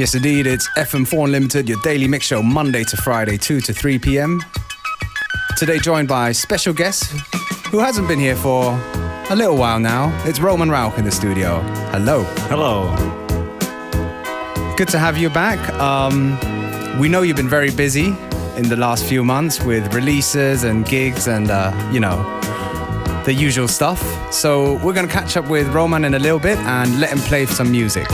Yes, indeed, it's FM4 Unlimited, your daily mix show, Monday to Friday, 2 to 3 p.m. Today, joined by special guest who hasn't been here for a little while now. It's Roman Rauch in the studio. Hello. Hello. Good to have you back. Um, we know you've been very busy in the last few months with releases and gigs and, uh, you know, the usual stuff. So we're going to catch up with Roman in a little bit and let him play some music.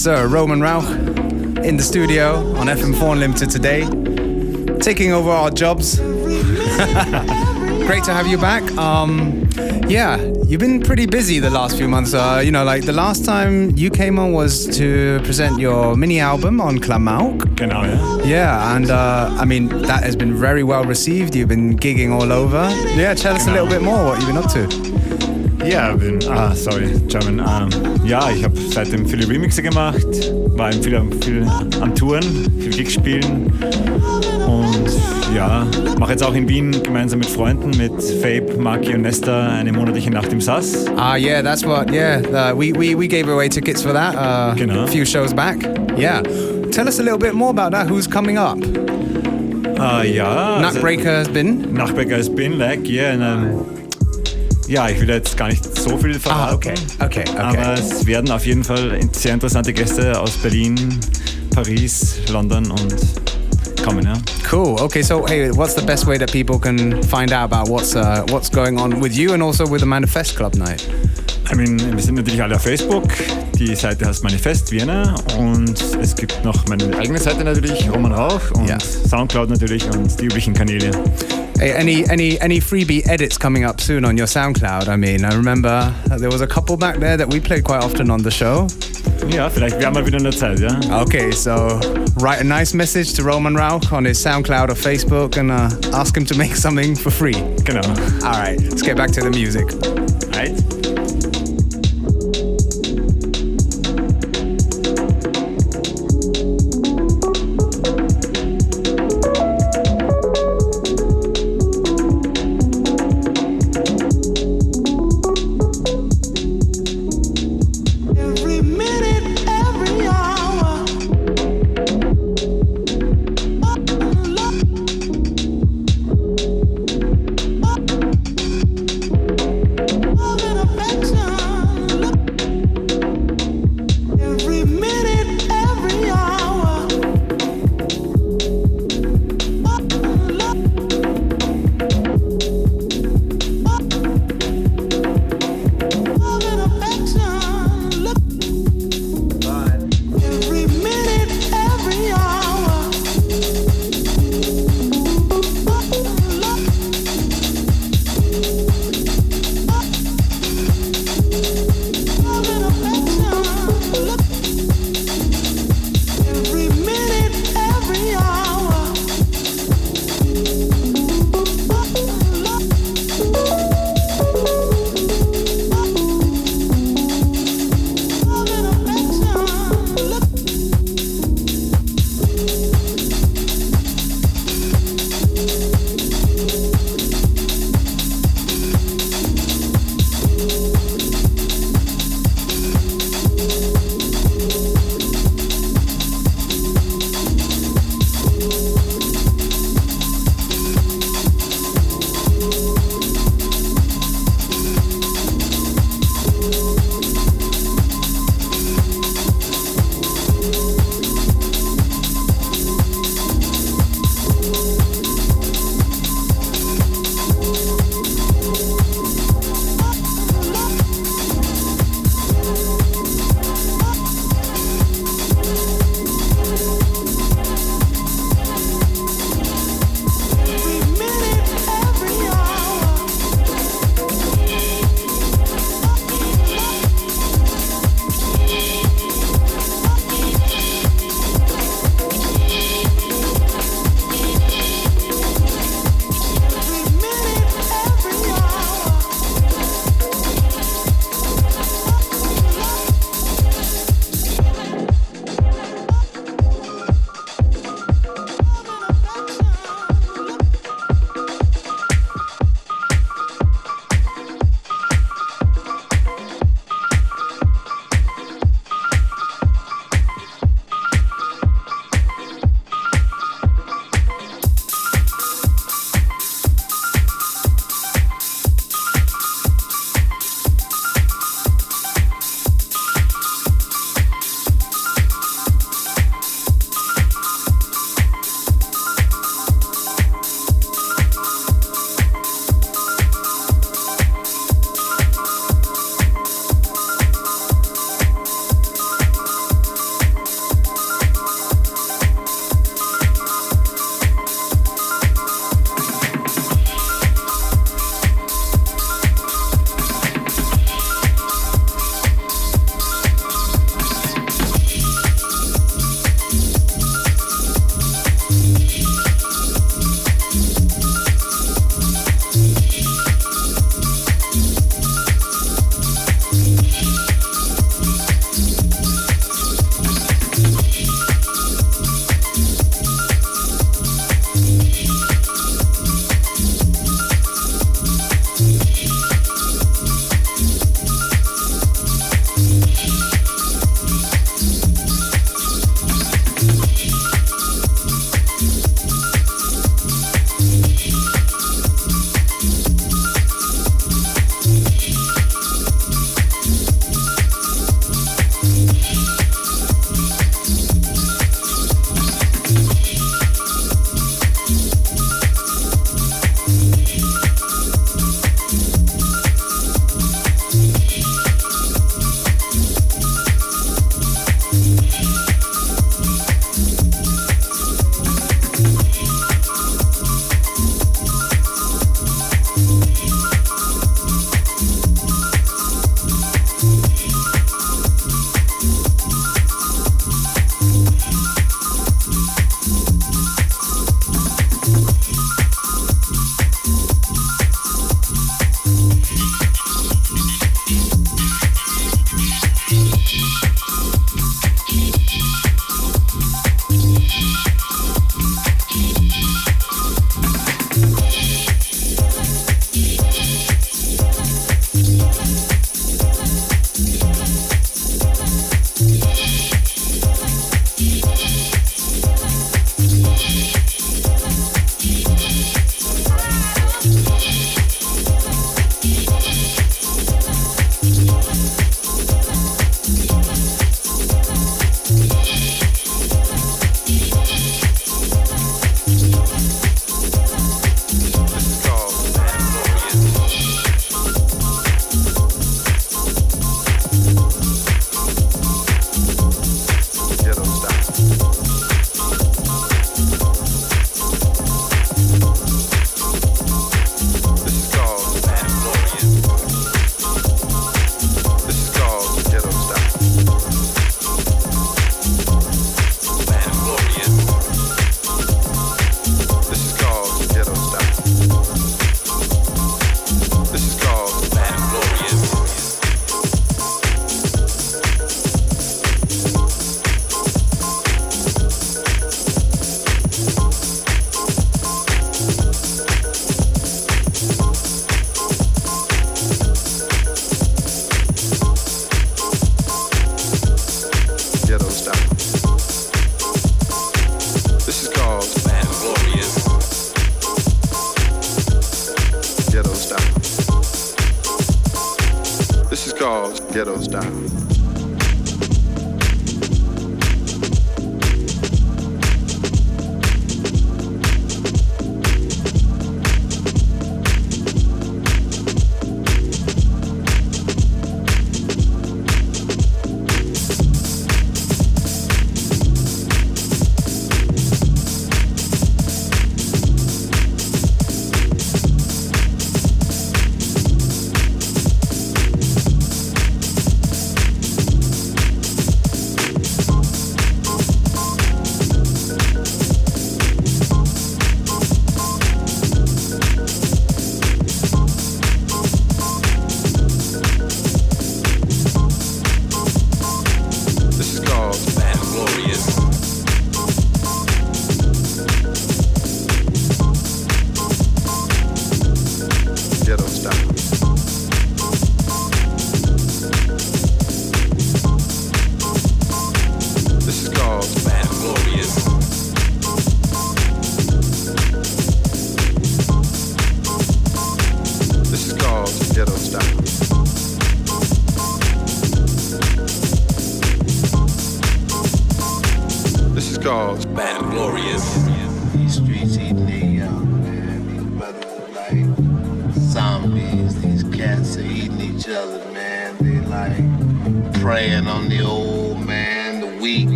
Yes, sir. Roman Rauch in the studio on FM4 Unlimited today, taking over our jobs. Great to have you back. Um, yeah, you've been pretty busy the last few months. Uh, you know, like the last time you came on was to present your mini album on Klamauk. Genau, ja. Yeah, and uh, I mean, that has been very well received. You've been gigging all over. Yeah, tell us a little bit more what you've been up to. Ja, bin, ah, sorry, German. Ähm, ja, ich habe seitdem viele Remixe gemacht, war viel, viel am Touren, viel Gigs spielen und ja, mache jetzt auch in Wien gemeinsam mit Freunden, mit Fabe, Maki und Nesta eine monatliche Nacht im Sass. Ah, yeah, that's what. Yeah, uh, we, we we gave away tickets for that uh, Genau. a few shows back. Yeah, tell us a little bit more about that. Who's coming up? Ah, ja, also, Nutbreaker has been. Nachbecker ist Bin, like, yeah, und, ähm, ja, ich will jetzt gar nicht so viel verraten. Ah, okay, okay, okay. Aber es werden auf jeden Fall sehr interessante Gäste aus Berlin, Paris, London und kommen, ja. Cool. Okay, so hey, what's the best way that people can find out about what's uh, what's going on with you and also with the Manifest Club night? I mean, wir sind natürlich alle auf Facebook. Die Seite heißt Manifest Vienna und es gibt noch meine eigene Seite natürlich, Roman Rauch und Ja. Soundcloud natürlich und die üblichen Kanäle. Any any any freebie edits coming up soon on your SoundCloud? I mean, I remember there was a couple back there that we played quite often on the show. Ja, vielleicht wir wieder in der Zeit, ja. Okay, so write a nice message to Roman Rauch on his SoundCloud or Facebook and uh, ask him to make something for free. Genau. All right, let's get back to the music. Right.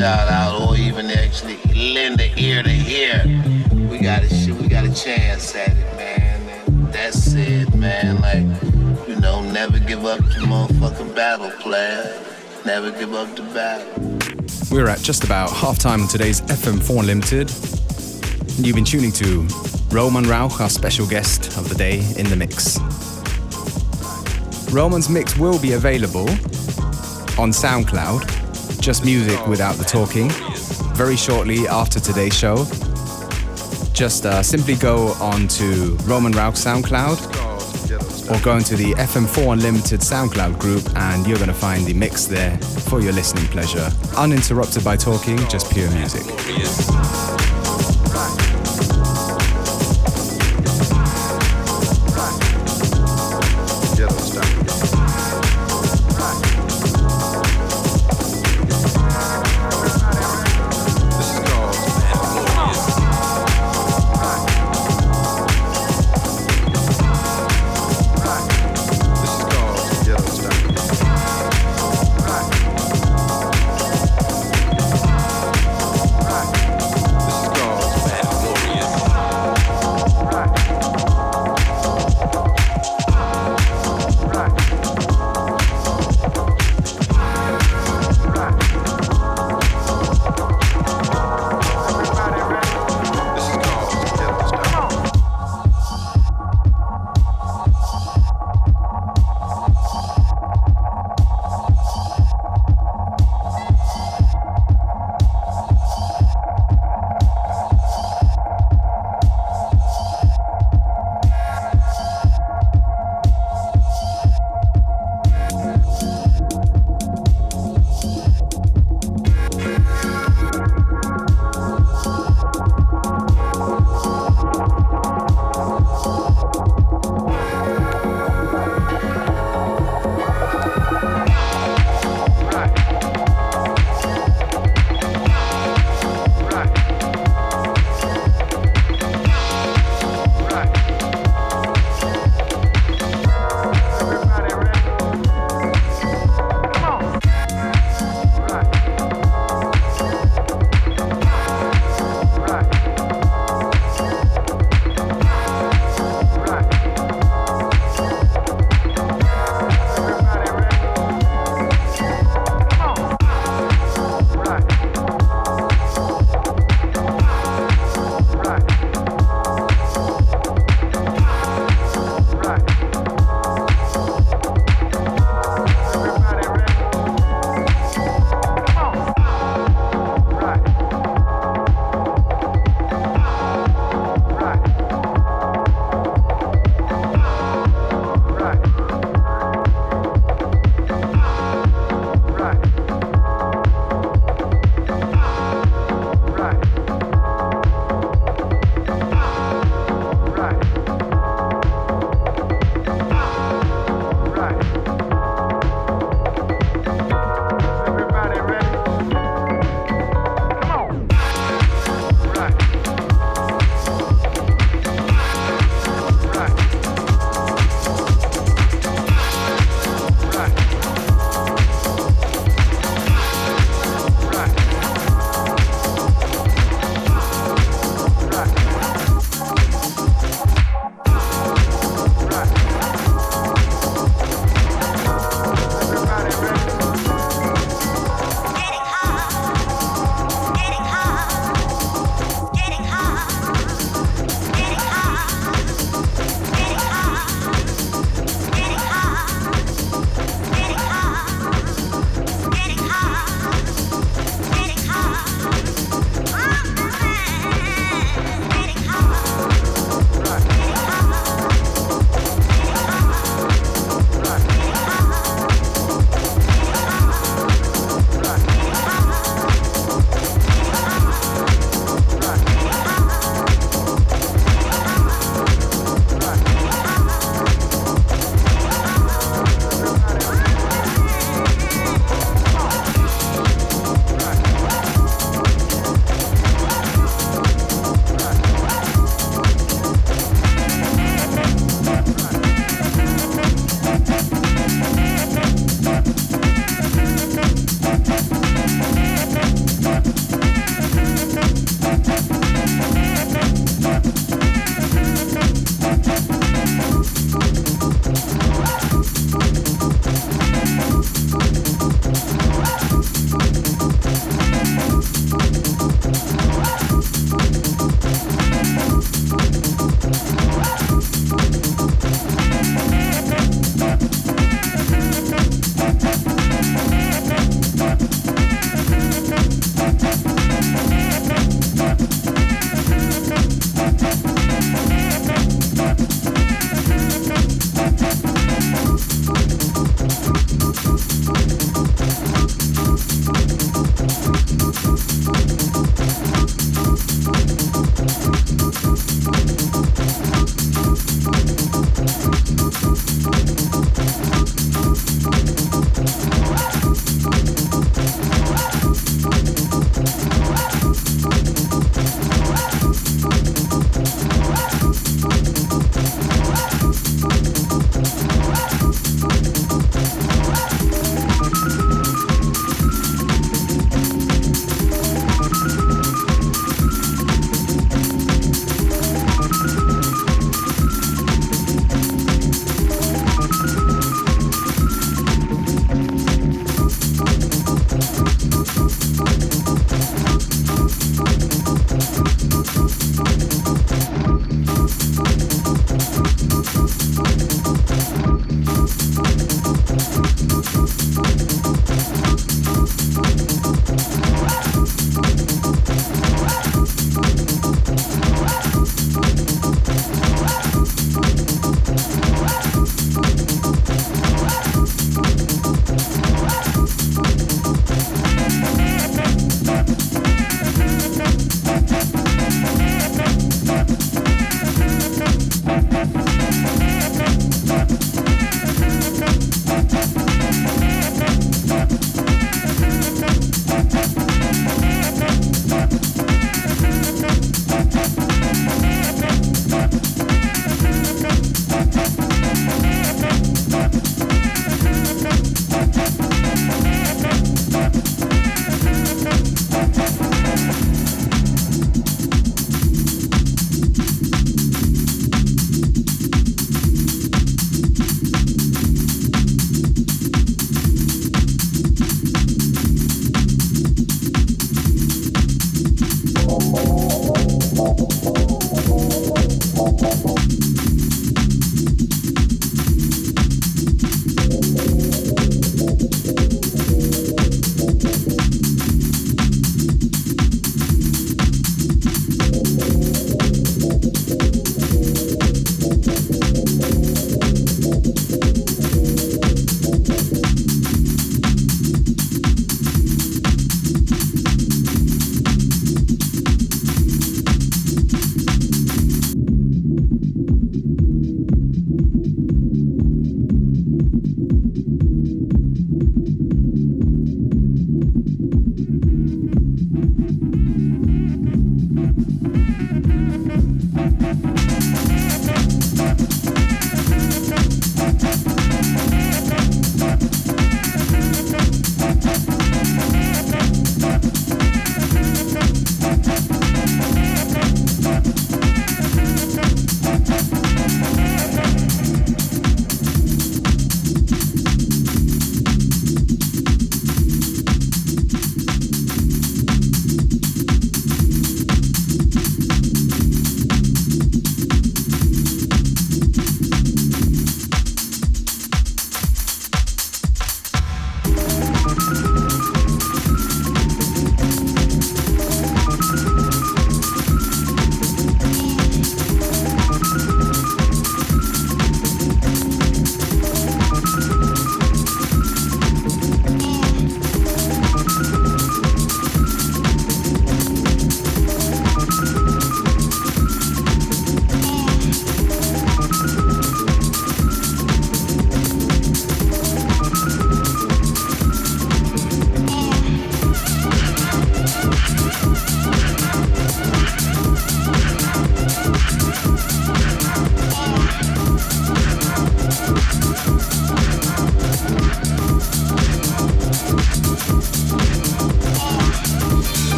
Shout out or even actually lend an ear to we got a. We got a chance at it, man. And that's it, man. Like you know, never give up the motherfucking battle, player. Never give up the battle. We're at just about halftime on today's FM4 Limited. And you've been tuning to Roman Rauch, our special guest of the day in the mix. Roman's mix will be available on SoundCloud, just music without the talking, very shortly after today's show. Just uh, simply go on to Roman Rauch SoundCloud or go into the FM4 Unlimited SoundCloud group and you're going to find the mix there for your listening pleasure. Uninterrupted by talking, just pure music.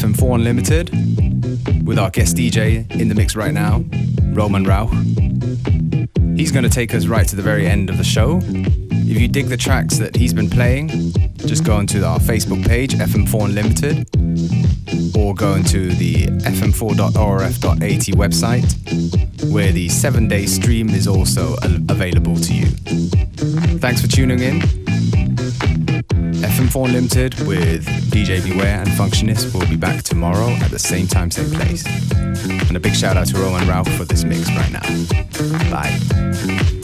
FM4 Unlimited with our guest DJ in the mix right now, Roman Rauch. He's going to take us right to the very end of the show. If you dig the tracks that he's been playing, just go onto our Facebook page, FM4 Unlimited, or go into the fm4.orf.at website, where the seven day stream is also available to you. Thanks for tuning in. FM4 Limited with DJ Beware and Functionist will be back tomorrow at the same time, same place. And a big shout out to Roman Ralph for this mix right now. Bye.